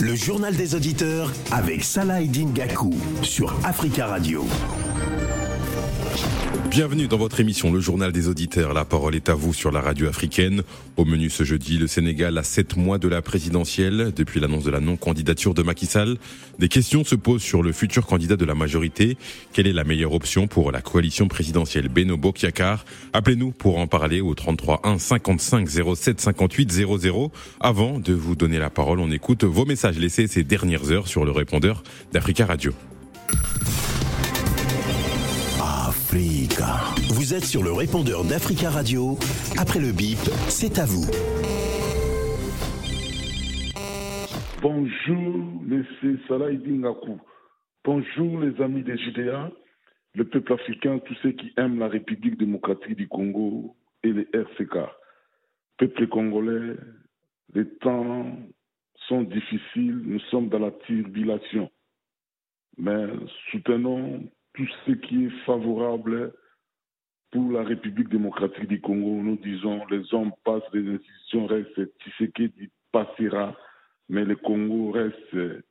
Le journal des auditeurs avec Salah Gakou sur Africa Radio. Bienvenue dans votre émission Le Journal des Auditeurs. La parole est à vous sur la radio africaine. Au menu ce jeudi, le Sénégal a sept mois de la présidentielle. Depuis l'annonce de la non-candidature de Macky Sall, des questions se posent sur le futur candidat de la majorité. Quelle est la meilleure option pour la coalition présidentielle? Beno Bokyakar Appelez-nous pour en parler au 33 1 55 07 58 00. Avant de vous donner la parole, on écoute vos messages laissés ces dernières heures sur le répondeur d'Africa Radio. Vous êtes sur le répondeur d'Africa Radio. Après le bip, c'est à vous. Bonjour, les Salah. Bonjour, les amis des JDA, le peuple africain, tous ceux qui aiment la République démocratique du Congo et les RCK. Peuple congolais, les temps sont difficiles, nous sommes dans la turbulation. Mais soutenons tout ce qui est favorable pour la République démocratique du Congo. Nous disons les hommes passent, les institutions restent, Tshisekedi passera, mais le Congo reste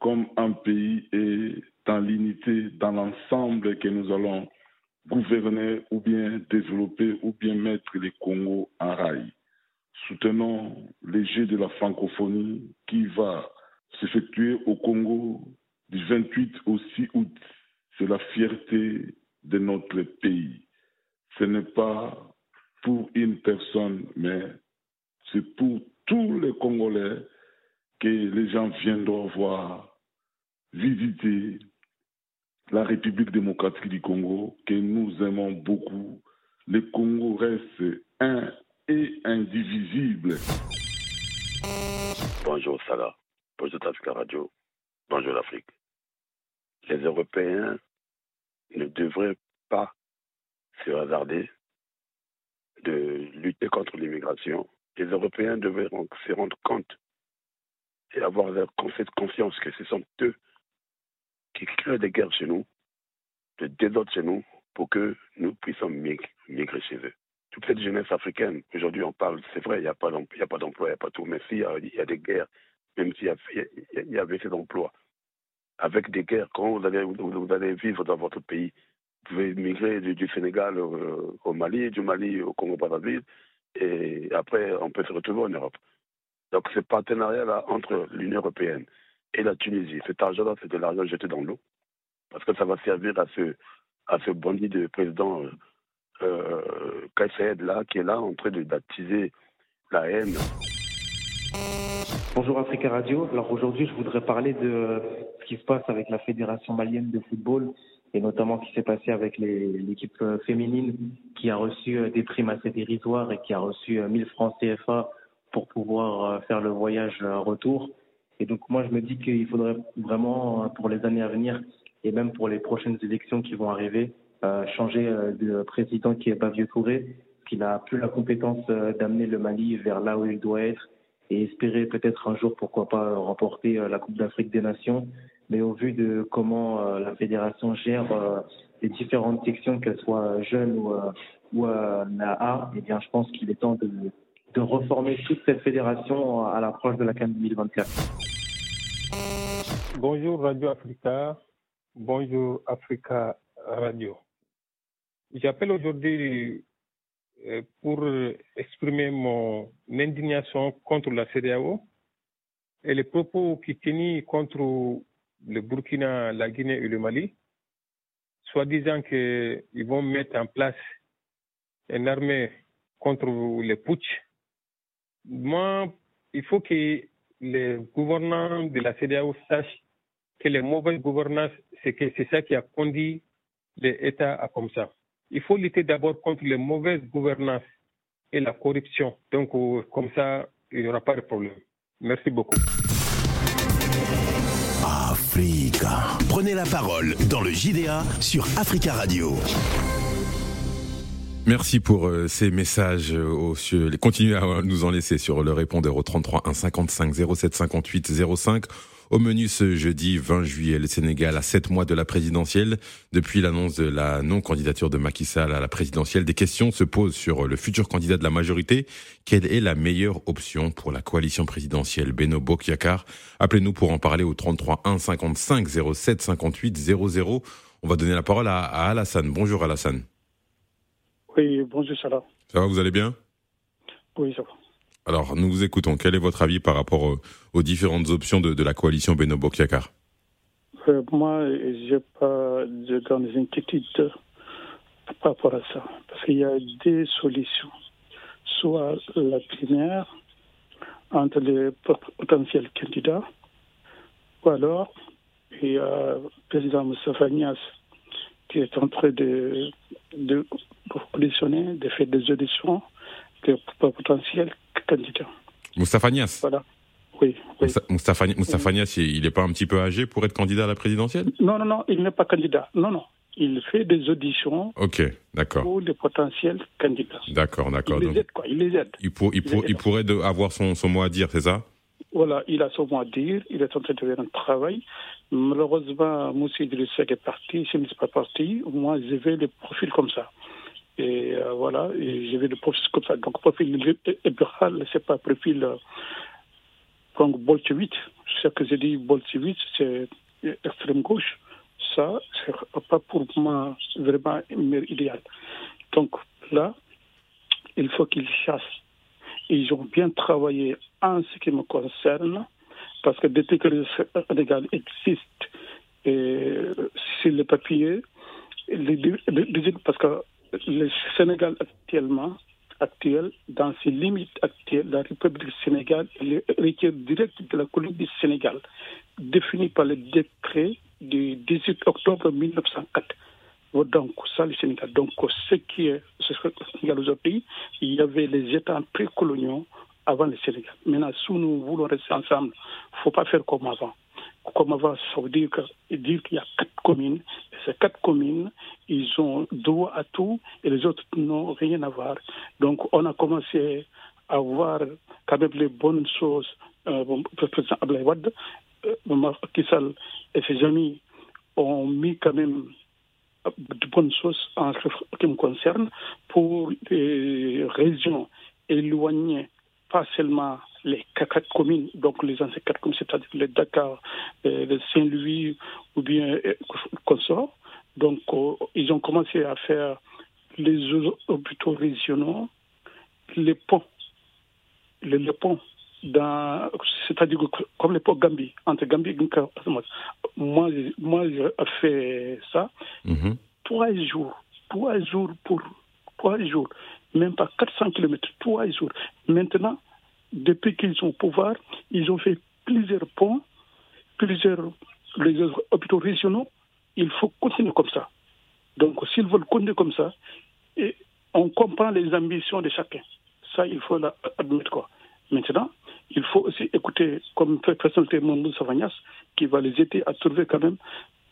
comme un pays et dans l'unité, dans l'ensemble que nous allons gouverner ou bien développer ou bien mettre le Congo en rail. Soutenons les jeux de la francophonie qui va s'effectuer au Congo du 28 au 6 août c'est la fierté de notre pays. Ce n'est pas pour une personne, mais c'est pour tous les Congolais que les gens viendront voir, visiter la République démocratique du Congo, que nous aimons beaucoup. Le Congo reste un et indivisible. Bonjour Salah, bonjour Africa Radio, bonjour l'Afrique. Les Européens ne devrait pas se hasarder de lutter contre l'immigration. Les Européens devraient se rendre compte et avoir cette confiance que ce sont eux qui créent des guerres chez nous, des désordres chez nous, pour que nous puissions migrer chez eux. Toute cette jeunesse africaine, aujourd'hui on parle, c'est vrai, il n'y a pas d'emploi, il n'y a pas tout, mais s'il y, a des guerres, même s'il y, avait ces emplois, avec des guerres, quand vous allez, vivre dans votre pays, vous pouvez migrer du, Sénégal au, Mali, du Mali au Congo-Brazzaville, et après, on peut se retrouver en Europe. Donc, ce partenariat-là entre l'Union européenne et la Tunisie, cet argent-là, c'est de l'argent jeté dans l'eau, parce que ça va servir à ce, bandit de président euh, là, qui est là en train d'attiser la haine. Bonjour Africa Radio. Alors aujourd'hui, je voudrais parler de ce qui se passe avec la Fédération malienne de football et notamment ce qui s'est passé avec l'équipe euh, féminine qui a reçu euh, des primes assez dérisoires et qui a reçu 1000 euh, francs CFA pour pouvoir faire le voyage retour. Et donc moi, je me dis qu'il faudrait vraiment, pour les années à venir et même pour les prochaines élections qui vont arriver, changer de président qui est Bavio Touré, qui n'a plus la compétence d'amener le Mali vers là où il doit être et espérer peut-être un jour, pourquoi pas, remporter la Coupe d'Afrique des Nations. Mais au vu de comment euh, la fédération gère euh, les différentes sections, qu'elles soient jeunes ou, euh, ou la eh bien, je pense qu'il est temps de, de reformer toute cette fédération à l'approche de la CAN 2024. Bonjour Radio Africa, bonjour Africa Radio. J'appelle aujourd'hui euh, pour exprimer mon indignation contre la CDAO et les propos qui tenus contre le Burkina, la Guinée et le Mali, soit disant qu'ils vont mettre en place une armée contre les putsch. Moi, il faut que les gouvernants de la CDAO sachent que les mauvaises gouvernances, c'est c'est ça qui a conduit l'État à comme ça. Il faut lutter d'abord contre les mauvaises gouvernances et la corruption. Donc, euh, comme ça, il n'y aura pas de problème. Merci beaucoup. Africa. Prenez la parole dans le JDA sur Africa Radio. Merci pour euh, ces messages. Euh, continuez à nous en laisser sur le répondeur au 33 1 55 07 58 05. Au menu ce jeudi 20 juillet, le Sénégal a sept mois de la présidentielle. Depuis l'annonce de la non-candidature de Macky Sall à la présidentielle, des questions se posent sur le futur candidat de la majorité. Quelle est la meilleure option pour la coalition présidentielle? Beno Bokyakar Appelez-nous pour en parler au 33 1 55 07 58 00. On va donner la parole à, à Alassane. Bonjour Alassane. Oui, bonjour Salah. Ça va, vous allez bien? Oui, ça va. Alors, nous vous écoutons. Quel est votre avis par rapport aux, différentes options de, la coalition Beno Bokyakar? Euh, Moi, je n'ai pas de grandes inquiétudes par rapport à ça. Parce qu'il y a des solutions. Soit la première, entre les potentiels candidats, ou alors il y a le président Moussa Nias qui est en train de, de auditionner, de faire des auditions de potentiels candidat. Moustapha Nias Voilà. Oui. oui. Moustapha, Nias, il n'est pas un petit peu âgé pour être candidat à la présidentielle? Non, non, non, il n'est pas candidat. Non, non. Il fait des auditions Ok, d'accord. pour les potentiels candidats. D'accord, d'accord. Il les aide, quoi. Il les aide. Il, pour, il, il, pourrait avoir son, son mot à dire, c'est ça? Voilà, il a son mot à dire. Il est en train de faire un travail. Malheureusement, Moussi Idrissa est parti. S'il n'est pas parti, moi, je vais le profil comme ça. Et euh, voilà, vu le profil comme ça. Donc, profil libéral, c'est pas profil euh, donc bolchevique. Ce que j'ai dit, bolchevique, c'est extrême gauche. Ça, c'est pas pour moi vraiment idéal. Donc là, il faut qu'ils chassent. Ils ont bien travaillé en ce qui me concerne, parce que depuis que le Sénégal existe, et sur le papier, parce que le Sénégal actuellement, actuel, dans ses limites actuelles, la République du Sénégal requiert direct de la colonie du Sénégal, définie par le décret du 18 octobre 1904. Donc, ça, le Sénégal. Donc, ce qui est ce Sénégal aujourd'hui, il y avait les États précoloniaux avant le Sénégal. Maintenant, si nous voulons rester ensemble, il ne faut pas faire comme avant comme avant, ça veut dire qu'il y a quatre communes. Ces quatre communes, ils ont droit à tout et les autres n'ont rien à voir. Donc, on a commencé à voir quand même les bonnes choses. Euh, le président Ablaïwad, euh, Kissal et ses amis ont mis quand même de bonnes choses en ce qui me concerne pour les régions éloignées, pas seulement les quatre communes, donc les anciennes quatre communes, c'est-à-dire le Dakar, euh, le Saint-Louis ou bien euh, consort. Donc, euh, ils ont commencé à faire les hôpitaux régionaux, les ponts, les, ponts, c'est-à-dire comme les ponts Gambie, entre Gambie et Moi, moi j'ai fait ça. Mm-hmm. Trois jours, trois jours pour trois jours, même pas 400 km, trois jours. Maintenant, depuis qu'ils sont au pouvoir, ils ont fait plusieurs ponts, plusieurs hôpitaux régionaux. Il faut continuer comme ça. Donc, s'ils veulent continuer comme ça, et on comprend les ambitions de chacun. Ça, il faut l'admettre. Quoi. Maintenant, il faut aussi écouter, comme fait présenter Moundou Savagnas, qui va les aider à trouver quand même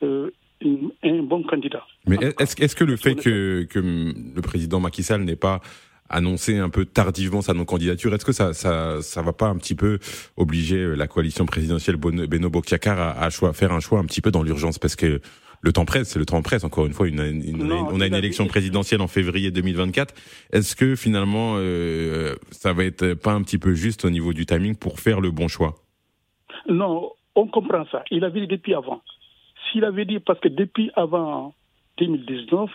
euh, un bon candidat. Mais est-ce est que le fait que, que le président Macky Sall n'ait pas annoncé un peu tardivement sa non-candidature. Est-ce que ça, ça, ça va pas un petit peu obliger euh, la coalition présidentielle Beno Bokyakar à, à faire un choix un petit peu dans l'urgence? Parce que le temps presse, c'est le temps presse. Encore une fois, une, on a une élection présidentielle en février 2024. Est-ce que finalement, euh, ça va être pas un petit peu juste au niveau du timing pour faire le bon choix? Non, on comprend ça. Il avait dit depuis avant. S'il avait dit parce que depuis avant 2019,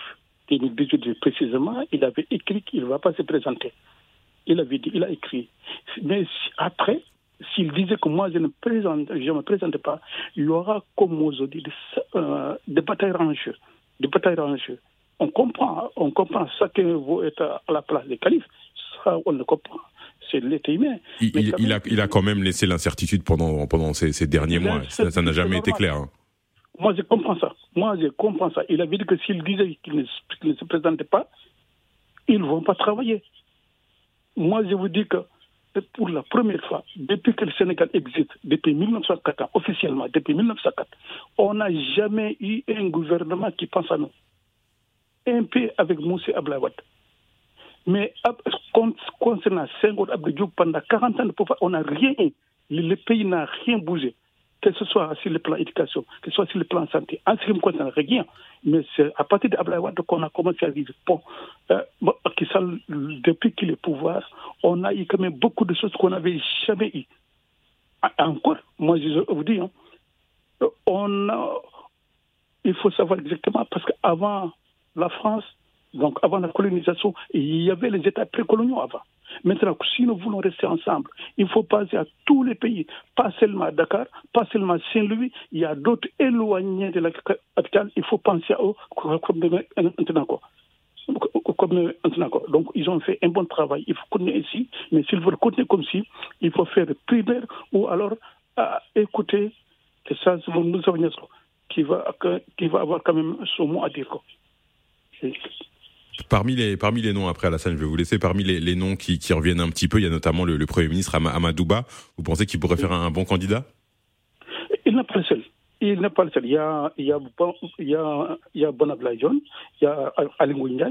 2018 précisément, il avait écrit qu'il ne va pas se présenter. Il avait dit, il a écrit. Mais après, s'il disait que moi je ne présente, je me présente pas, il y aura, comme aujourd'hui, des, euh, des batailles en jeu. Des batailles en jeu. On comprend, on comprend chacun veut être à la place des califes. Ça, on le comprend. C'est l'être humain. Il, il, a, il a quand même laissé l'incertitude pendant, pendant ces, ces derniers mois. Ça n'a jamais été clair. Hein. Moi, je comprends ça. Moi, je comprends ça. Il avait dit que s'il disait qu'il ne, se présentait pas, ils ne vont pas travailler. Moi, je vous dis que pour la première fois, depuis que le Sénégal existe, depuis 1904, officiellement, depuis 1904, on n'a jamais eu un gouvernement qui pense à nous. Un peu avec Moussé Ablawad. Mais concernant Senghor Abdou pendant 40 ans on n'a rien, le pays n'a rien bougé que ce soit sur le plan éducation, que ce soit sur le plan santé. En ce qui me concerne, rien. Mais c'est à partir d'Ablaïwad qu'on a commencé à vivre. Bon, euh, depuis qu'il est pouvoir, on a eu quand même beaucoup de choses qu'on n'avait jamais eues. Encore, moi je vous dis, hein, on il faut savoir exactement, parce qu'avant la France, donc avant la colonisation, il y avait les États précoloniaux avant. Maintenant, si nous voulons rester ensemble, il faut passer à tous les pays, pas seulement à Dakar, pas seulement à Saint-Louis, il y a d'autres éloignés de la capitale, il faut penser à eux comme. Donc, ils ont fait un bon travail. Il faut continuer ici, mais s'ils veulent continuer comme si, il faut faire primaire ou alors écouter que ça, nous qui va, qui va avoir quand même son mot à dire. Parmi les, parmi les noms, après Alassane, je vais vous laisser, parmi les, les noms qui, qui, reviennent un petit peu, il y a notamment le, Premier ministre Amadouba. Vous pensez qu'il pourrait faire un, bon candidat? Il n'est pas le seul. Il n'est pas le seul. Il y a, il a, il y a, il il y a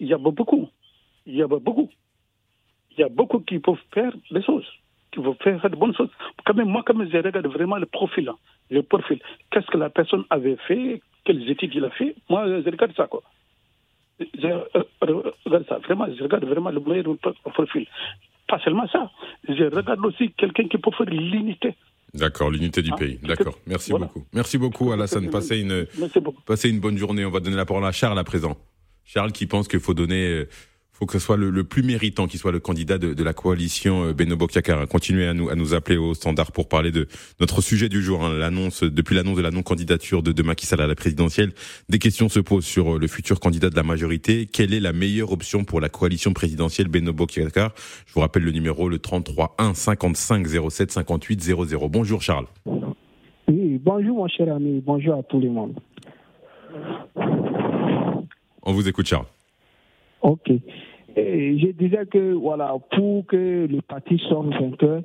il y a beaucoup. Il y a beaucoup. Il y a beaucoup qui peuvent faire des choses, qui peuvent faire de bonnes choses. Quand même, moi, comme je regarde vraiment le profil, hein, le profil, qu'est-ce que la personne avait fait, quelles études il a fait, moi, je regarde ça, quoi je regarde ça, vraiment, je regarde vraiment le meilleur profil. Pas seulement ça, je regarde aussi quelqu'un qui peut faire l'unité. D'accord, l'unité du ah, pays. D'accord. Merci beaucoup. Merci beaucoup, Alassane. Passez une, passez une bonne journée. On va donner la parole à Charles à présent. Charles qui pense qu'il faut donner euh, faut que ce soit le, plus méritant qui soit le candidat de, la coalition euh, Benobo Kiakar. Continuez à nous, à nous appeler au standard pour parler de notre sujet du jour, hein, l'annonce depuis l'annonce de la non-candidature de, de Macky Sall à la présidentielle. Des questions se posent sur euh, le futur candidat de la majorité. Quelle est la meilleure option pour la coalition présidentielle Benobo Kiakar Je vous rappelle le numéro le 33 1 55 07 58 00. Bonjour Charles. Oui, bonjour mon cher ami, bonjour à tout le monde. On vous écoute Charles. Ok je disais que voilà, pour que le parti sorte vainqueur,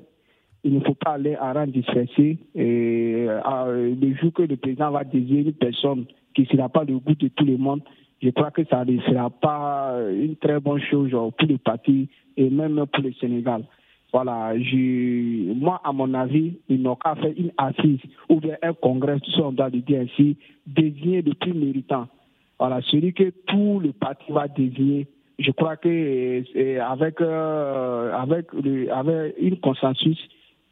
il ne faut pas aller à rang dispersé. Et le jour que le président va désigner une personne qui ne sera pas le goût de tout le monde, je crois que ça ne sera pas une très bonne chose pour le parti et même pour le Sénégal. Voilà, je, moi, à mon avis, ils n'ont qu'à faire une assise ou un congrès, tout ça, on doit le dire ainsi, désigner le plus méritant. Voilà, celui que tout le parti va désigner je crois que euh, avec, euh, avec, le, avec une consensus,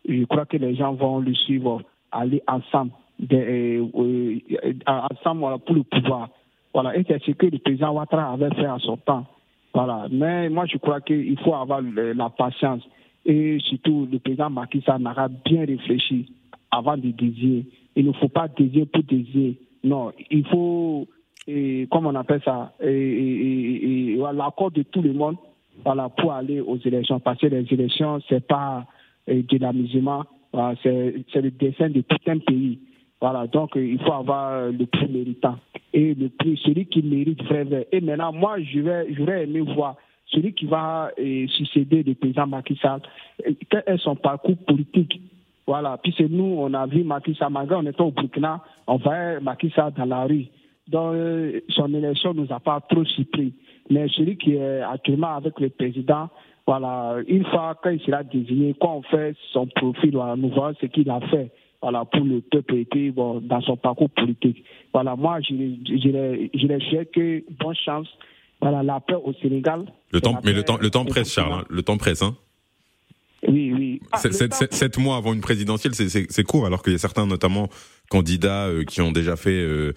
je crois que les gens vont le suivre, aller ensemble, de, euh, ensemble pour le pouvoir. Voilà, et c'est ce que le président Ouattara avait fait en son temps. Voilà, mais moi je crois qu'il faut avoir la patience et surtout le président Macky Sall n'aura bien réfléchi avant de désirer. Il ne faut pas désirer pour désirer. Non, il faut et comme on appelle ça, et, l'accord de tout le monde voilà, pour aller aux élections. Parce que les élections, c'est pas de l'amusement, c'est le dessin de tout un pays. Voilà, donc il faut avoir le plus méritant et le plus celui qui mérite vraiment. Et maintenant, moi, j'aurais aimé voir celui qui va succéder le président Macky quel est son parcours politique? Voilà, puisque nous, on a vu Macky Sall, malgré on était au Burkina, on voyait Macky Sall dans la rue dont euh, son élection ne nous a pas trop surpris. Mais celui qui est actuellement avec le président, voilà, une fois qu'il sera désigné, quand on fait son profil, voilà, nous voyons ce qu'il a fait voilà, pour le peuple et bon, dans son parcours politique. Voilà, moi, je, je, je, souhaite que bonne chance. Voilà, la paix au Sénégal. Le temps, mais le temps, le temps presse, Charles. Hein, le temps presse, hein oui, oui. Ah, sept, mois avant une présidentielle, c'est court, alors qu'il y a certains, notamment candidats, euh, qui ont déjà fait euh,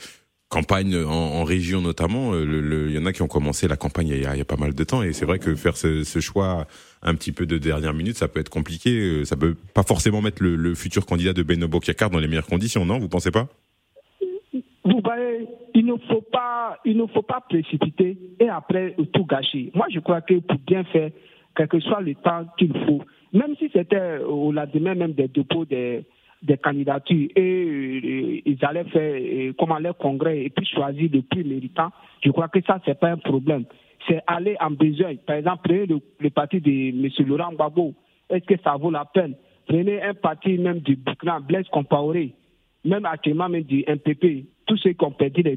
campagne en, région notamment, euh, il y en a qui ont commencé la campagne il y a, pas mal de temps et c'est vrai que faire ce, choix un petit peu de dernière minute, ça peut être compliqué. Euh, ça peut pas forcément mettre le, futur candidat de Benobo Kiakar dans les meilleures conditions, non? Vous pensez pas? Vous voyez, il ne faut pas, il ne faut pas précipiter et après tout gâcher. Moi, je crois que pour bien faire, quel que soit le temps qu'il faut, même si c'était au lendemain même des dépôts des des candidatures et euh, ils allaient faire euh, comment leur congrès et puis choisir le plus méritant, je crois que ça, c'est pas un problème. C'est aller en besoin. Par exemple, prenez le, parti de M. Laurent Gbagbo. Est-ce que ça vaut la peine? Prenez un parti même du Burkina, Blaise Compaoré, même actuellement même du MPP. tous ceux qui ont perdu le,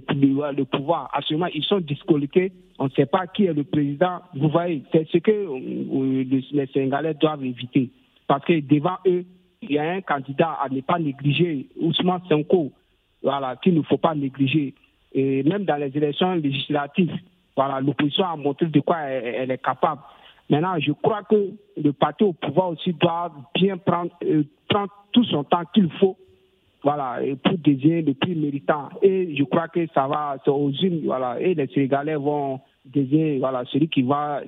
pouvoir, moment, ils sont disqualifiés. On ne sait pas qui est le président. Vous voyez, c'est ce que euh, les Sénégalais doivent éviter. Parce que devant eux, il y a un candidat à ne pas négliger, Ousmane Sonko, voilà, qu'il ne faut pas négliger. Et même dans les élections législatives, voilà, l'opposition a montré de quoi elle, est capable. Maintenant, je crois que le parti au pouvoir aussi doit bien prendre, euh, prendre tout son temps qu'il faut voilà, pour désigner le plus méritant. Et je crois que ça va, c'est aux unes, voilà, et les Sénégalais vont désigner, voilà, celui qui va,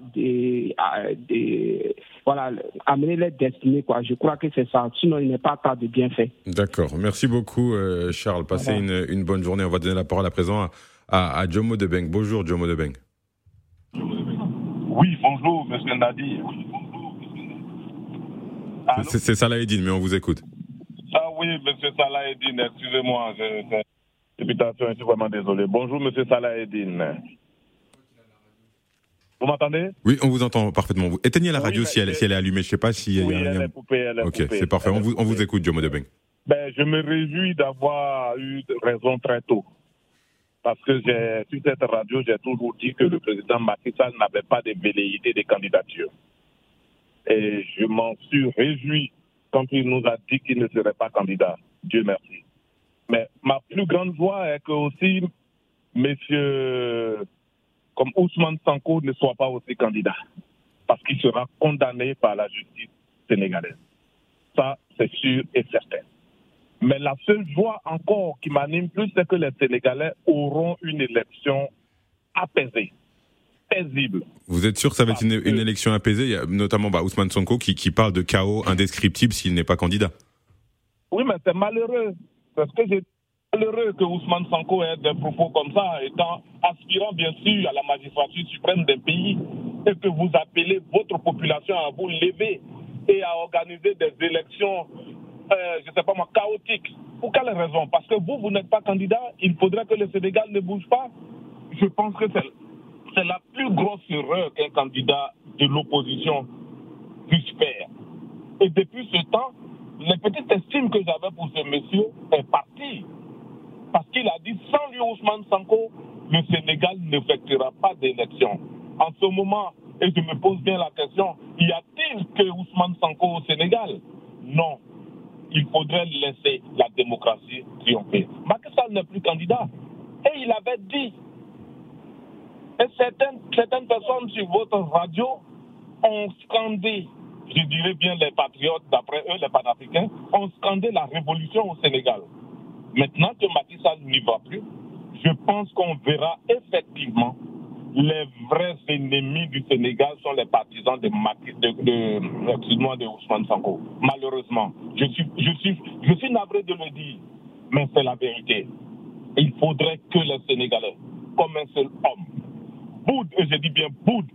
voilà, amener les destinées, quoi. Je crois que c'est ça. Sinon, il n'est pas temps de bien fait. D'accord. Merci beaucoup, euh, Charles. Passez une, une, bonne journée. On va donner la parole à présent à, à, Jomo Debeng. Bonjour, Jomo Debeng. Oui, bonjour, monsieur Nadi. C'est Salah Edine, mais on vous écoute. Ah oui, monsieur Salah Edine, excusez-moi, je suis vraiment désolé. Bonjour, monsieur Salah Edine. Vous m'entendez? Oui, on vous entend parfaitement. Éteignez la radio si, elle, si, elle, est allumée. Je ne sais pas si. Oui, elle est coupée. Elle est ok, c'est parfait. On vous, on vous, écoute, Jomo Debeng. Ben, je me réjouis d'avoir eu raison très tôt. Parce que sur cette radio, j'ai toujours dit que le président Macky Sall n'avait pas de velléité de candidature. Et je m'en suis réjoui quand il nous a dit qu'il ne serait pas candidat. Dieu merci. Mais ma plus grande joie est que aussi, messieurs, comme Ousmane Sanko ne soit pas aussi candidat. Parce qu'il sera condamné par la justice sénégalaise. Ça, c'est sûr et certain. Mais la seule joie encore qui m'anime plus, c'est que les Sénégalais auront une élection apaisée paisible. Vous êtes sûr que ça va être une, élection apaisée? Il y a notamment bah, Ousmane Sonko qui, qui parle de chaos indescriptible s'il n'est pas candidat. Oui, mais c'est malheureux. Parce que c'est malheureux que Ousmane Sonko ait des propos comme ça, étant aspirant bien sûr à la magistrature suprême des pays, et que vous appelez votre population à vous lever et à organiser des élections, euh, je ne sais pas moi, chaotiques. Pour quelle raison? Parce que vous, vous n'êtes pas candidat, il faudrait que le Sénégal ne bouge pas? Je pense que c'est la plus grosse erreur qu'un candidat de l'opposition puisse faire. Et depuis ce temps, la petite estime que j'avais pour ce monsieur est partie. Parce qu'il a dit, sans lui Ousmane Sanko, le Sénégal n'effectuera pas d'élection. En ce moment, et je me pose bien la question, y a-t-il que Ousmane Sanko au Sénégal? Non. Il faudrait laisser la démocratie triompher. Macky Sall n'est plus candidat. Et il avait dit et certaines, certaines personnes sur votre radio ont scandé, je dirais bien les patriotes, d'après eux, les panafricains, ont scandé la révolution au Sénégal. Maintenant que Macky n'y va plus, je pense qu'on verra effectivement les vrais ennemis du Sénégal sont les partisans de, de, de, de Ousmane Sanko. Malheureusement, je suis, je, suis, je suis navré de le dire, mais c'est la vérité. Il faudrait que les Sénégalais, comme un seul homme, boude, et je dis bien boude,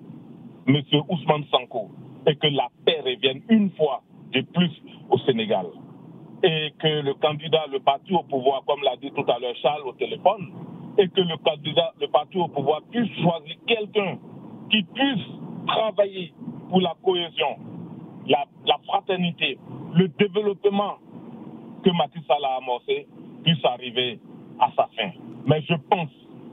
M. Ousmane Sanko, et que la paix revienne une fois de plus au Sénégal. Et que le candidat, le parti au pouvoir, comme l'a dit tout à l'heure Charles au téléphone, et que le candidat, le parti au pouvoir puisse choisir quelqu'un qui puisse travailler pour la cohésion, la, fraternité, le développement que Macky Sall a amorcé puisse arriver à sa fin. Mais je pense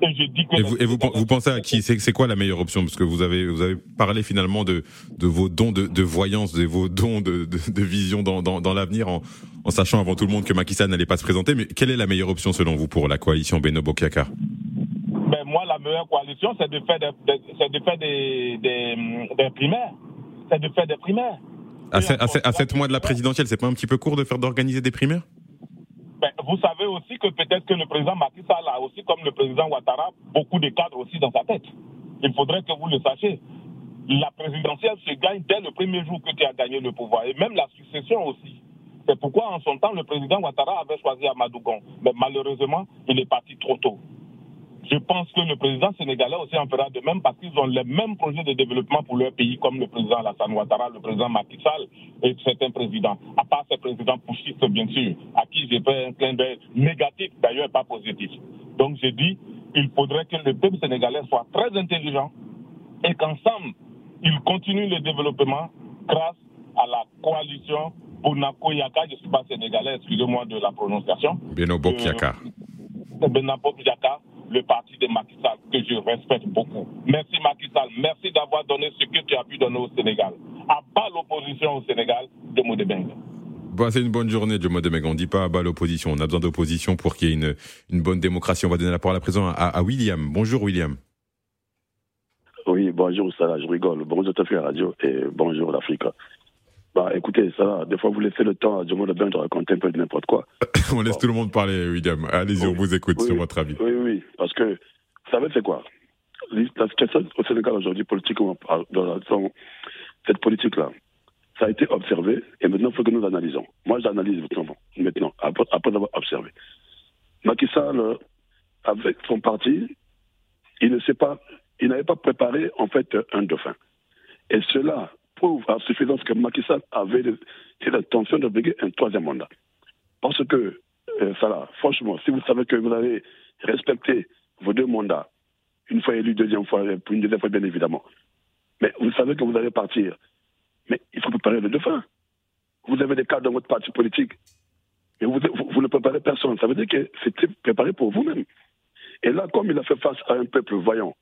et, vous, et vous, vous, pensez à qui? C'est quoi la meilleure option? Parce que vous avez, vous avez parlé finalement de, de vos dons de, de voyance, de vos dons de, de, de vision dans, dans, dans l'avenir, en, en, sachant avant tout le monde que Macky Sall n'allait pas se présenter. Mais quelle est la meilleure option selon vous pour la coalition Beno Bokiaka ben Moi, la meilleure coalition, c'est de faire des, de faire des, des, des primaires. C'est de faire des primaires. À, à, à, sept mois de la présidentielle, c'est pas un petit peu court de faire d'organiser des primaires? Ben, vous savez aussi que peut-être que le président Macky Sall a aussi, comme le président Ouattara, beaucoup de cadres aussi dans sa tête. Il faudrait que vous le sachiez. La présidentielle se gagne dès le premier jour que tu as gagné le pouvoir, et même la succession aussi. C'est pourquoi en son temps, le président Ouattara avait choisi Amadougon. Mais malheureusement, il est parti trop tôt. Je pense que le président sénégalais aussi en fera de même parce qu'ils ont les mêmes projets de développement pour leur pays, comme le président Alassane Ouattara, le président Macky Sall et certains présidents. À part ces présidents pouchistes, bien sûr, à qui j'ai fait un clin d'œil négatif, d'ailleurs pas positif. Donc j'ai dit, il faudrait que le peuple sénégalais soit très intelligent et qu'ensemble, il continue le développement grâce à la coalition Bonako Yaka, je ne suis pas sénégalais, excusez-moi de la prononciation. Beno Bokyaka. Benapop Jaka, le parti de Macky Sall, que je respecte beaucoup. Merci Macky Sall, merci d'avoir donné ce que tu as pu donner au Sénégal. À bas l'opposition au Sénégal de Modebeng. C'est une bonne journée, Joe Modemeg. On ne dit pas à bas l'opposition. On a besoin d'opposition pour qu'il y ait une, une, bonne démocratie. On va donner la parole à présent à, à William. Bonjour, William. Oui, bonjour, Salah, je rigole. Bonjour, à la radio et bonjour, l'Afrique. Bah, écoutez, ça, des fois, vous laissez le temps à Jomo Lebin de raconter un peu de n'importe quoi. on laisse tout le monde parler, William. Allez-y, on vous écoute sur votre avis. Oui, oui, parce que, vous savez, c'est quoi? La situation au Sénégal aujourd'hui, politiquement, dans cette politique-là, ça a été observé et maintenant, il faut que nous analysons. Moi, j'analyse maintenant, après, après avoir observé. Macky Sall, avec son parti, il ne sait pas, il n'avait pas préparé, en fait, un dauphin. Et cela prouve à suffisance que Macky Sall avait l'intention de briguer un troisième mandat. Parce que, euh, ça franchement, si vous savez que vous avez respecté vos deux mandats, une fois élu, deuxième fois, une deuxième fois, bien évidemment, mais vous savez que vous allez partir, mais il faut préparer le dauphin. Vous avez des cadres dans votre parti politique, et vous, ne préparez personne. Ça veut dire que c'était préparé pour vous-même. Et là, comme il a fait face à un peuple voyant,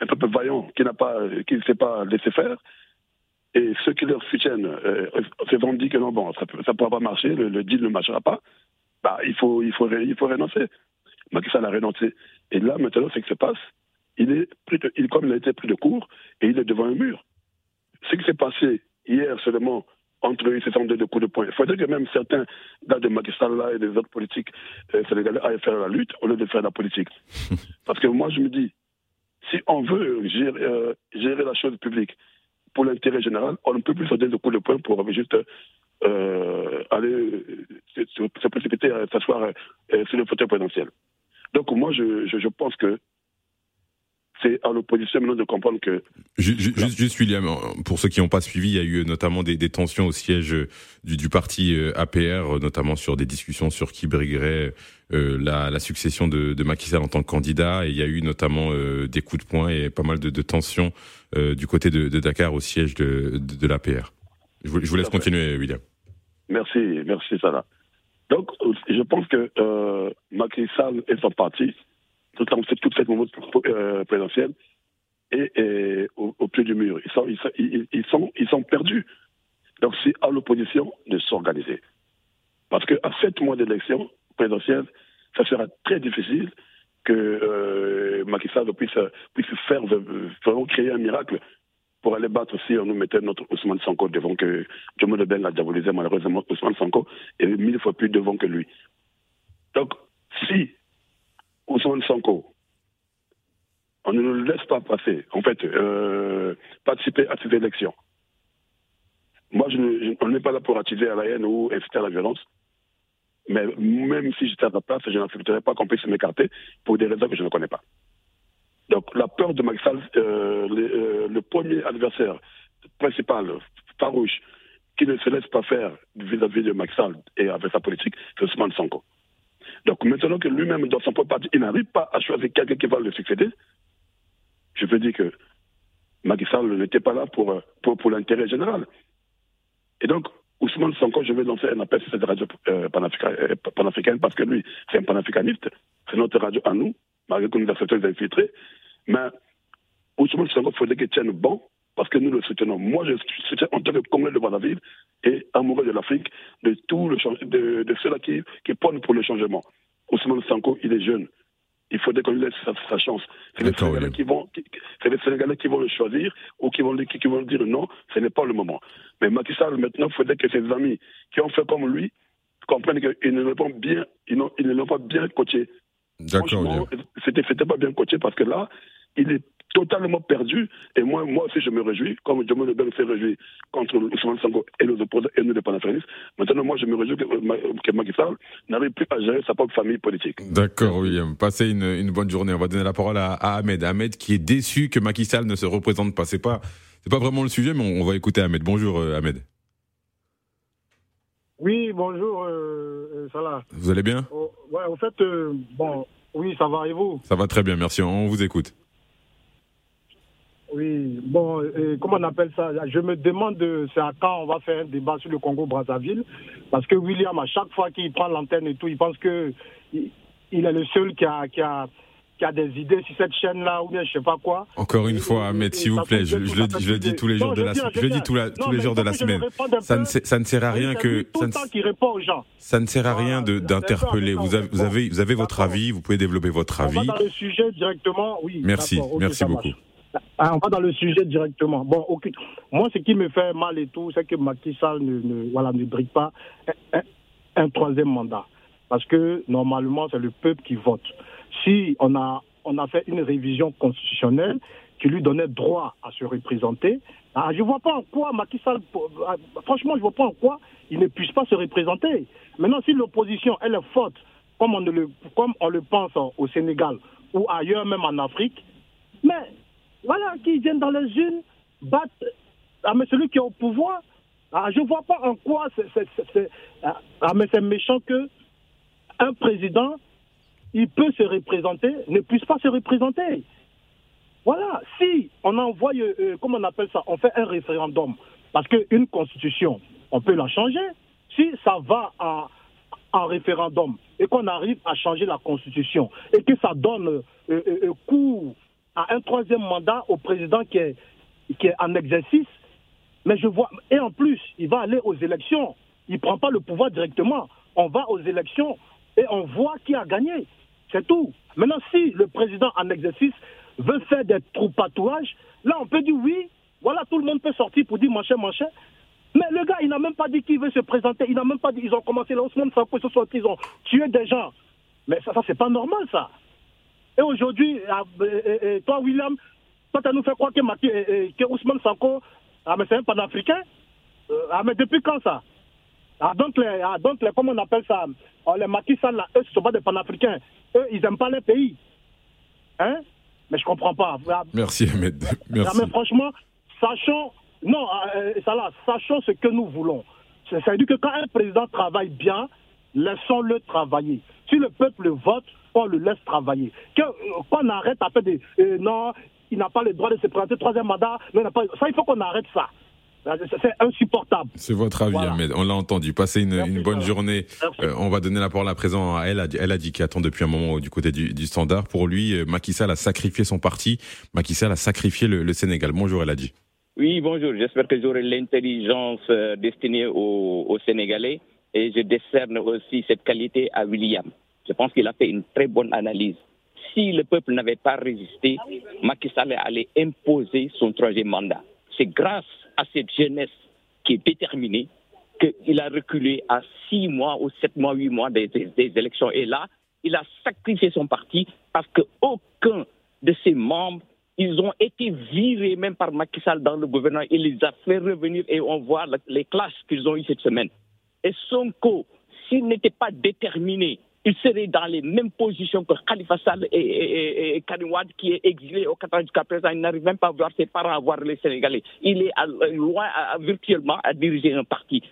un peuple vaillant pas, qui ne sait pas laisser faire, et ceux qui leur soutiennent euh, dire que non, bon, ça ne pourra pas marcher, le, le, deal ne marchera pas, bah, il, faut, il, faut, il faut renoncer. Macky Sall a renoncé. Et là, maintenant, ce qui se passe, il est pris de, il, comme il a été pris de court, et il est devant un mur. Ce qui s'est passé hier seulement entre eux, ce sont deux coups de poing. Il faudrait que même certains gars de Macky Sall et des autres politiques euh, sénégalais aillent faire la lutte au lieu de faire la politique. Parce que moi, je me dis, si on veut gérer, euh, gérer la chose publique, pour l'intérêt général, on ne peut plus se donner de coup de poing pour juste euh, aller se, se, précipiter à s'asseoir euh, sur le fauteuil présidentiel. Donc moi, je, je pense que c'est à l'opposition maintenant de comprendre que... Juste, juste, William, pour ceux qui n'ont pas suivi, il y a eu notamment des, des tensions au siège du, du, parti euh, APR, notamment sur des discussions sur qui briguerait euh, la, la, succession de, de, Macky Sall en tant que candidat. Et il y a eu notamment euh, des coups de poing et pas mal de, de tensions euh, du côté de, de, Dakar au siège de, de, l'APR. Je vous, je vous laisse continuer, William. Merci, merci Salah. Donc, je pense que euh, Macky Sall et son parti toute, toute cette mouvement euh, présidentielle et, et au, pied du mur. Ils sont, ils, sont, ils sont perdus. Donc c'est à l'opposition de s'organiser. Parce qu'à sept mois d'élection présidentielle, ça sera très difficile que euh, Macky Sall puisse, puisse faire vraiment créer un miracle pour aller battre si on nous mettait notre Ousmane Sanko devant que Jomo Ben l'a diabolisé malheureusement Ousmane Sanko est mille fois plus devant que lui. Donc si Ousmane Sanko, on ne le laisse pas passer, en fait, euh, participer à ces élections. Moi, je je, on n'est pas là pour attiser à la haine ou inciter à la violence. Mais même si j'étais à ta place, je n'accepterais pas qu'on puisse m'écarter pour des raisons que je ne connais pas. Donc, la peur de Sall, euh, le, euh, le, premier adversaire principal, farouche, qui ne se laisse pas faire vis-à-vis -vis de Sall et avec sa politique, c'est Ousmane Sanko. Donc maintenant que lui-même, dans son propre parti, il n'arrive pas à choisir quelqu'un qui va le succéder, je veux dire que Macky Sall n'était pas là pour, pour, pour l'intérêt général. Et donc, Ousmane Sanko, je vais lancer un appel sur cette radio euh, panafricaine parce que lui, c'est un panafricaniste. C'est notre radio à nous, malgré qu'on nous a certains infiltrés. Mais Ousmane Sanko, il faudrait qu'il tienne bon parce que nous le soutenons. Moi, je soutiens en tant que Congolais de Brazzaville et amoureux de l'Afrique, de tout le de, de ceux-là qui, qui prônent pour le changement. Ousmane Sanko, il est jeune. Il faudrait qu'on lui laisse sa, sa chance. C'est les, Sénégalais qui vont, c'est les Sénégalais qui vont le choisir ou qui vont, qui, qui vont dire non, ce n'est pas le moment. Mais Macky Sall, maintenant, il faudrait que ses amis qui ont fait comme lui comprennent qu'ils ne l'ont pas bien, ils, ils ne l'ont pas bien coaché. D'accord. C'était, c'était pas bien coaché parce que là, il est totalement perdu. Et moi, moi aussi, je me réjouis, comme Jomo Ben s'est réjoui contre Ousmane Sango et les opposants et nous, les panafricanistes. Maintenant, moi, je me réjouis que, que Macky Sall n'arrive plus à gérer sa propre famille politique. D'accord, William. Passez une, une, bonne journée. On va donner la parole à, à, Ahmed. Ahmed qui est déçu que Macky Sall ne se représente pas. C'est pas, c'est pas vraiment le sujet, mais on, on va écouter Ahmed. Bonjour, euh, Ahmed. Oui, bonjour, euh, Salah. Vous allez bien? Oh, Ouais, en fait, euh, bon, oui, ça va et vous? Ça va très bien, merci. On vous écoute. Oui, bon, euh, comment on appelle ça? Je me demande c'est à quand on va faire un débat sur le Congo-Brazzaville, parce que William, à chaque fois qu'il prend l'antenne et tout, il pense que il, il est le seul qui a, qui a, qui a des idées sur cette chaîne-là, ou bien je sais pas quoi. Encore une fois, Ahmed, s'il vous plaît, je, le, dis, je le dis tous les jours de la, je le dis tous, les jours de la semaine. Ça ne, ça ne sert à rien que, ça ne, ça ne sert à rien d'interpeller. Vous avez, vous avez, vous avez votre avis, vous pouvez développer votre avis. On va dans le sujet directement, oui. Merci, merci beaucoup. Ah, on va dans le sujet directement. Bon, moi, ce qui me fait mal et tout, c'est que Macky Sall ne, ne, voilà, ne brigue pas un, un troisième mandat. Parce que normalement, c'est le peuple qui vote si on a, on a fait une révision constitutionnelle qui lui donnait droit à se représenter, ah, je ne vois pas en quoi Macky Sall, ah, franchement, je ne vois pas en quoi il ne puisse pas se représenter. Maintenant, si l'opposition, elle est forte, comme on, le, comme on le pense au Sénégal ou ailleurs, même en Afrique, mais voilà, qui viennent dans les unes, battent ah, mais celui qui est au pouvoir. Ah, je ne vois pas en quoi c'est ah, méchant que un président il peut se représenter, ne puisse pas se représenter. Voilà, si on envoie, euh, euh, comment on appelle ça, on fait un référendum, parce qu'une constitution, on peut la changer. Si ça va en, référendum et qu'on arrive à changer la constitution et que ça donne euh, cours à un troisième mandat au président qui est, qui est en exercice, mais je vois, et en plus, il va aller aux élections. Il ne prend pas le pouvoir directement. On va aux élections et on voit qui a gagné. C'est tout. Maintenant, si le président en exercice veut faire des troupatouages, là, on peut dire oui, voilà, tout le monde peut sortir pour dire machin, machin. Mais le gars, il n'a même pas dit qu'il veut se présenter. Il n'a même pas dit ils ont commencé là, Ousmane sont, ils ont tué des gens. Mais ça, ça c'est pas normal, ça. Et aujourd'hui, ah, toi, William, toi, tu nous fait croire que, que Ousmane Sanko, ah, mais c'est un panafricain. Euh, ah, mais depuis quand ça? Ah, donc, les, ah, donc les, comment on appelle ça? Oh, Les Macky Sall, eux, ce sont pas des panafricains. Eux, ils n'aiment pas les pays. Hein? Mais je comprends pas. Merci, Ahmed. Merci. mais franchement, sachons, non, euh, ça là, sachons ce que nous voulons. Ça veut dire que quand un président travaille bien, laissons-le travailler. Si le peuple vote, on le laisse travailler. Euh, qu'on arrête à faire des. Euh, non, il n'a pas le droit de se présenter troisième mandat. Pas, ça, il faut qu'on arrête ça. C'est insupportable. C'est votre avis, Ahmed. On l'a entendu. Passez une, bonne journée. Euh, on va donner la parole à présent à elle. Elle a dit qu'elle attend depuis un moment du côté du, standard. Pour lui, euh, Macky Sall a sacrifié son parti. Macky Sall a sacrifié le, Sénégal. Bonjour, elle a dit. Oui, bonjour. J'espère que j'aurai l'intelligence destinée aux, Sénégalais. Et je décerne aussi cette qualité à William. Je pense qu'il a fait une très bonne analyse. Si le peuple n'avait pas résisté, Macky Sall allait imposer son troisième mandat. C'est grâce à cette jeunesse qui est déterminée qu'il a reculé à six mois ou sept mois, huit mois des, élections. Et là, il a sacrifié son parti parce qu'aucun de ses membres, ils ont été virés même par Macky Sall dans le gouvernement. Il les a fait revenir et on voit les classes qu'ils ont eues cette semaine. Et Sonko, s'il n'était pas déterminé il serait dans les mêmes positions que Khalifa Sall et, et, qui est exilé au Qatar jusqu'à présent. Il n'arrive même pas à voir ses parents, à voir les Sénégalais. Il est loin, virtuellement, à diriger un parti.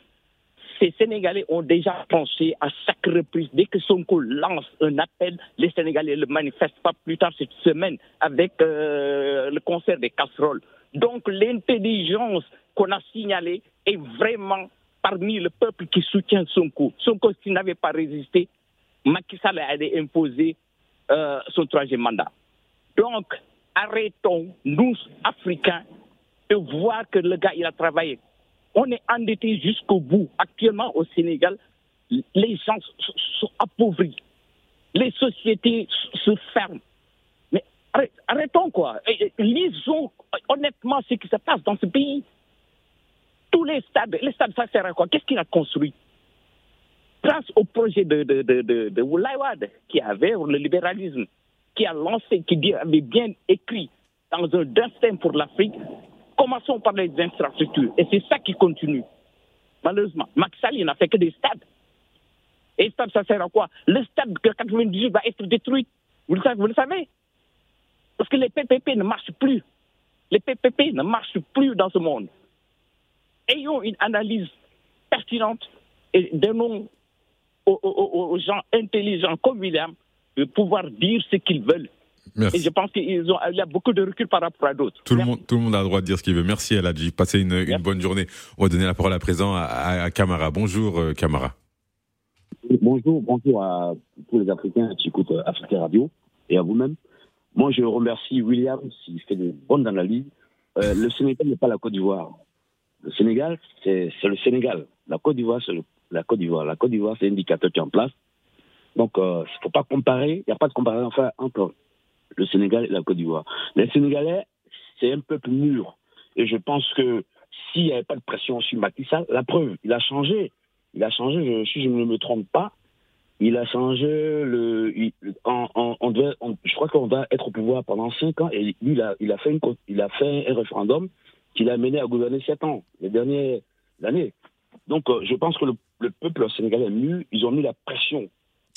Ces Sénégalais ont déjà pensé à chaque reprise. Dès que Sonko lance un appel, les Sénégalais le manifestent pas plus tard cette semaine avec euh, le concert des casseroles. Donc l'intelligence qu'on a signalée est vraiment parmi le peuple qui soutient Sonko. Sonko, s'il n'avait pas résisté, Macky Sall a imposé euh, son troisième mandat. Donc, arrêtons, nous, Africains, de voir que le gars, il a travaillé. On est endetté jusqu'au bout. Actuellement, au Sénégal, les gens sont appauvris. Les sociétés se ferment. Mais arrêtons, quoi. Lisons honnêtement ce qui se passe dans ce pays. Tous les stades, les stades, ça sert à quoi? Qu'est-ce qu'il a construit? Grâce au projet de, de, qui avait le libéralisme, qui a lancé, qui avait bien écrit dans un destin pour l'Afrique, commençons par les infrastructures. Et c'est ça qui continue. Malheureusement, Max il n'a fait que des stades. Et stade, ça sert à quoi? Le stade de 98 va être détruit. Vous le savez, vous le savez? Parce que les PPP ne marchent plus. Les PPP ne marchent plus dans ce monde. Ayons une analyse pertinente et donnons aux, gens intelligents comme William de pouvoir dire ce qu'ils veulent. Et je pense qu'il y a beaucoup de recul par rapport à d'autres. Tout le, monde, tout le monde a le droit de dire ce qu'il veut. Merci Eladji. Passez une, une bonne journée. On va donner la parole à présent à, Camara. Bonjour euh, Camara. Bonjour, bonjour à tous les Africains qui écoutent Africa Radio et à vous-même. Moi, je remercie William s'il fait de bonnes analyses. Euh, le Sénégal n'est pas la Côte d'Ivoire. Le Sénégal, c'est le Sénégal. La Côte d'Ivoire, c'est la Côte d'Ivoire. La Côte d'Ivoire, c'est l'indicateur qui est en place. Donc, il euh, ne faut pas comparer. Il n'y a pas de comparaison entre le Sénégal et la Côte d'Ivoire. Les Sénégalais, c'est un peuple mûr. Et je pense que s'il n'y avait pas de pression sur Macky la preuve, il a changé. Il a changé, je, si je ne me trompe pas, il a changé le. on devait, je crois qu'on va être au pouvoir pendant cinq ans et lui, il a, fait, une, il a fait un référendum qui l'a mené à gouverner sept ans, les dernières années. Donc, euh, je pense que le, le peuple sénégalais est mieux. Ils ont mis la pression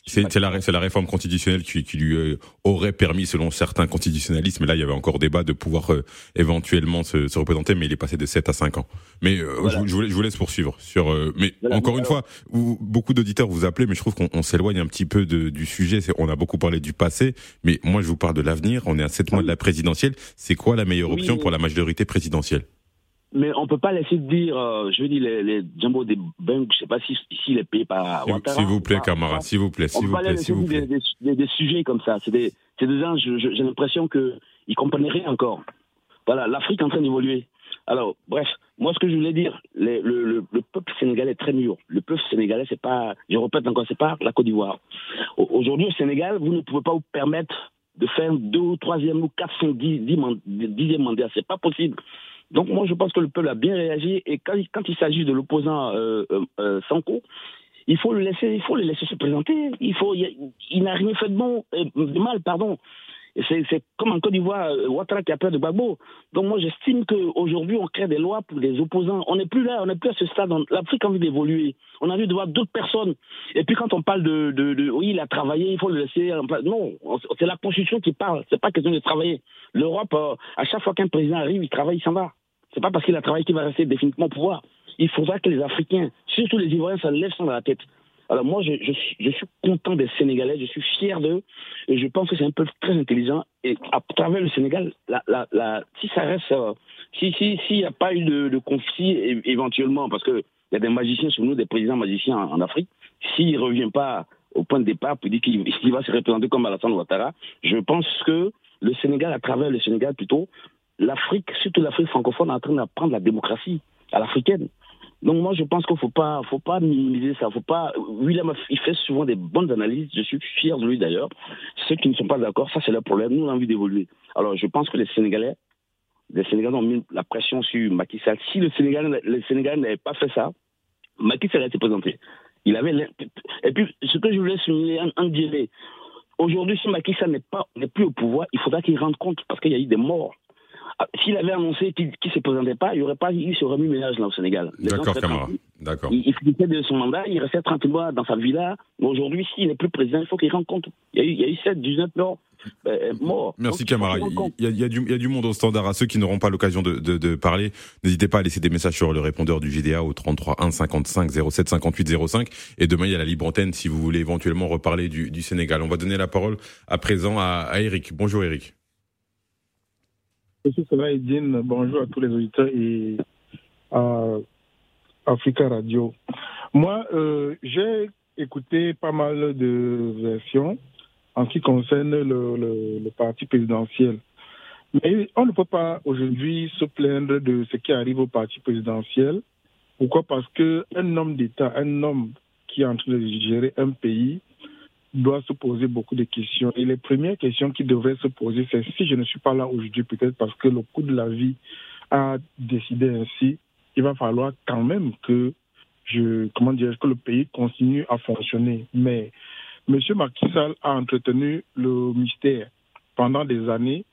c'est la, la, réforme constitutionnelle qui, qui lui euh, aurait permis, selon certains constitutionnalistes, mais là il y avait encore débat de pouvoir euh, éventuellement se, se, représenter, mais il est passé de 7 à 5 ans. Mais je, je, vous, je, vous, laisse poursuivre. Sur, mais encore une fois, beaucoup d'auditeurs vous appelez, mais je trouve qu'on s'éloigne un petit peu de, du sujet. On a beaucoup parlé du passé, mais moi je vous parle de l'avenir. On est à 7 mois de la présidentielle. C'est quoi la meilleure option pour la majorité présidentielle? Mais on peut pas laisser dire, euh, je veux dire, les, les Jumbo des banques, je sais pas si, si les payent par. S'il vous plaît, Camara, s'il vous plaît, s'il vous plaît, s'il vous plaît. Des, des, des, sujets comme ça, c'est des, c'est des gens, j'ai l'impression qu'ils comprennent rien encore. Voilà, l'Afrique est en train d'évoluer. Alors, bref, moi, ce que je voulais dire, les, le, le, le, peuple sénégalais est très mûr. Le peuple sénégalais, c'est pas, je répète encore, c'est pas la Côte d'Ivoire. Aujourd'hui, au Sénégal, vous ne pouvez pas vous permettre de faire deux ou troisième ou quatre, cinq, dix, dix, dixième mandat. C'est pas possible. Donc moi, je pense que le peuple a bien réagi et quand, il s'agit de l'opposant euh, euh, euh, Sanko, il faut le laisser, il faut le laisser se présenter. Il faut, il, n'a rien fait de bon, euh, de mal, pardon. C'est comme en Côte d'Ivoire, euh, Ouattara qui a peur de Gbagbo. Donc moi, j'estime qu'aujourd'hui, on crée des lois pour les opposants. On n'est plus là, on n'est plus à ce stade. L'Afrique a envie d'évoluer. On a envie de voir d'autres personnes. Et puis quand on parle de, de, de, oui, il a travaillé, il faut le laisser. Non, c'est la Constitution qui parle. C'est pas question de travailler. L'Europe, à chaque fois qu'un président arrive, il travaille, il s'en va. C'est pas parce qu'il a travaillé qu'il va rester définitivement au pouvoir. Il faudra que les Africains, surtout les Ivoiriens, ça lève ça dans la tête. Alors moi, je, suis, content des Sénégalais, je suis fier d'eux, et je pense que c'est un peuple très intelligent. Et à travers le Sénégal, si ça reste, euh, si s'il si, n'y a pas eu de, conflit éventuellement, parce qu'il y a des magiciens sur nous, des présidents magiciens en, en Afrique, s'il ne revient pas au point de départ pour dire qu'il va se représenter comme Alassane Ouattara, je pense que le Sénégal, à travers le Sénégal plutôt, l'Afrique, surtout l'Afrique francophone, est en train d'apprendre la démocratie à l'africaine. Donc moi, je pense qu'il ne faut pas, faut pas minimiser ça. Faut pas. William, il fait souvent des bonnes analyses. Je suis fier de lui d'ailleurs. Ceux qui ne sont pas d'accord, ça c'est leur problème. Nous, on a envie d'évoluer. Alors, je pense que les Sénégalais, les Sénégalais ont mis la pression sur Macky Sall. Si le Sénégal, les Sénégalais n'avaient pas fait ça, Macky Sall a été présenté. Il avait. Et puis, ce que je voulais souligner, en, en Aujourd'hui, si Macky Sall n'est plus au pouvoir, il faudra qu'il rende compte parce qu'il y a eu des morts. Ah, s'il avait annoncé qu'il ne se présentait pas, il n'y aurait pas eu ce remue-ménage là au Sénégal. D'accord, Camara. D'accord. Il, il finissait de son mandat, il restait 30 mois dans sa villa. Aujourd'hui, s'il n'est plus président, il faut qu'il rende compte. Il y a eu, il y a eu 7, 19 morts. Euh, morts. Merci Camara. Il y, a, il, y a du, il y, a, du, monde au standard. À ceux qui n'auront pas l'occasion de, de, de, parler, n'hésitez pas à laisser des messages sur le répondeur du GDA au 33 1 55 07 58 05. Et demain, il y a la libre antenne si vous voulez éventuellement reparler du, du Sénégal. On va donner la parole à présent à, à Eric. Bonjour Eric. Monsieur Salaïdine, bonjour à tous les auditeurs et à Africa Radio. Moi, euh, j'ai écouté pas mal de versions en ce qui concerne le, le, parti présidentiel. Mais on ne peut pas aujourd'hui se plaindre de ce qui arrive au parti présidentiel. Pourquoi? Parce qu'un homme d'État, un homme qui est en train de gérer un pays, doit se poser beaucoup de questions. Et les premières questions qui devraient se poser, c'est si je ne suis pas là aujourd'hui, peut-être parce que le coût de la vie a décidé ainsi, il va falloir quand même que je, comment dire, que le pays continue à fonctionner. Mais M. Macky a entretenu le mystère pendant des années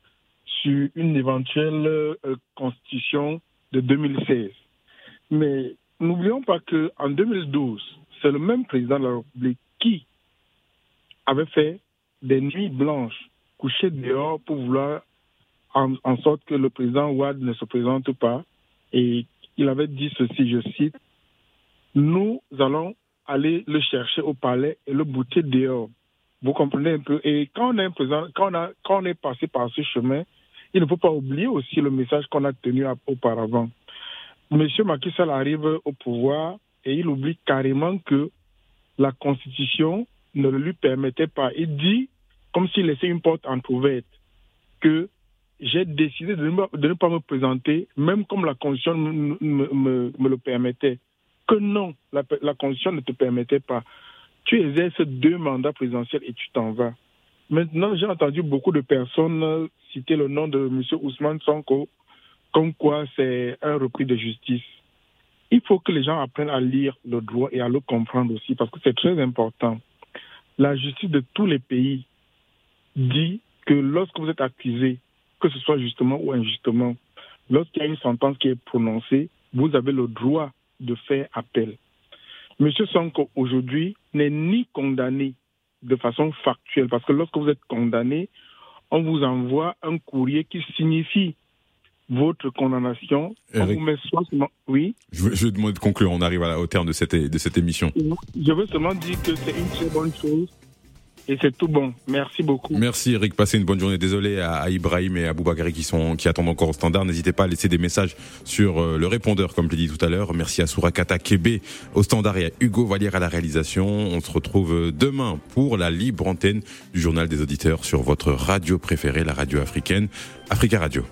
sur une éventuelle euh, constitution de 2016. Mais n'oublions pas que en 2012, c'est le même président de la République qui avait fait des nuits blanches, couché dehors pour vouloir en, sorte que le président Ouad ne se présente pas. Et il avait dit ceci, je cite, nous allons aller le chercher au palais et le bouter dehors. Vous comprenez un peu? Et quand on est, quand on est passé par ce chemin, il ne faut pas oublier aussi le message qu'on a tenu auparavant. Monsieur Macky Sall arrive au pouvoir et il oublie carrément que la Constitution ne le lui permettait pas. Il dit, comme s'il laissait une porte entrouverte, que j'ai décidé de ne, pas me présenter, même comme la Constitution me, le permettait. Que non, la, la, Constitution ne te permettait pas. Tu exerces deux mandats présidentiels et tu t'en vas. Maintenant, j'ai entendu beaucoup de personnes citer le nom de M. Ousmane Sonko comme quoi c'est un repris de justice. Il faut que les gens apprennent à lire le droit et à le comprendre aussi, parce que c'est très important. La justice de tous les pays dit que lorsque vous êtes accusé, que ce soit justement ou injustement, lorsqu'il y a une sentence qui est prononcée, vous avez le droit de faire appel. Monsieur Sonko, aujourd'hui, n'est ni condamné de façon factuelle, parce que lorsque vous êtes condamné, on vous envoie un courrier qui signifie votre condamnation. On met Oui. Je veux, je de conclure. On arrive à, au terme de cette, de cette émission. Je veux seulement dire que c'est une très bonne chose et c'est tout bon. Merci beaucoup. Merci Eric. Passez une bonne journée. Désolé à, Ibrahim et à Boubagari qui sont qui attendent encore au standard. N'hésitez pas à laisser des messages sur euh, le répondeur, comme je l'ai dit tout à l'heure. Merci à Surakata Kebe au standard et à Hugo Vallière à la réalisation. On se retrouve demain pour la libre antenne du journal des auditeurs sur votre radio préférée, la radio africaine, Africa Radio.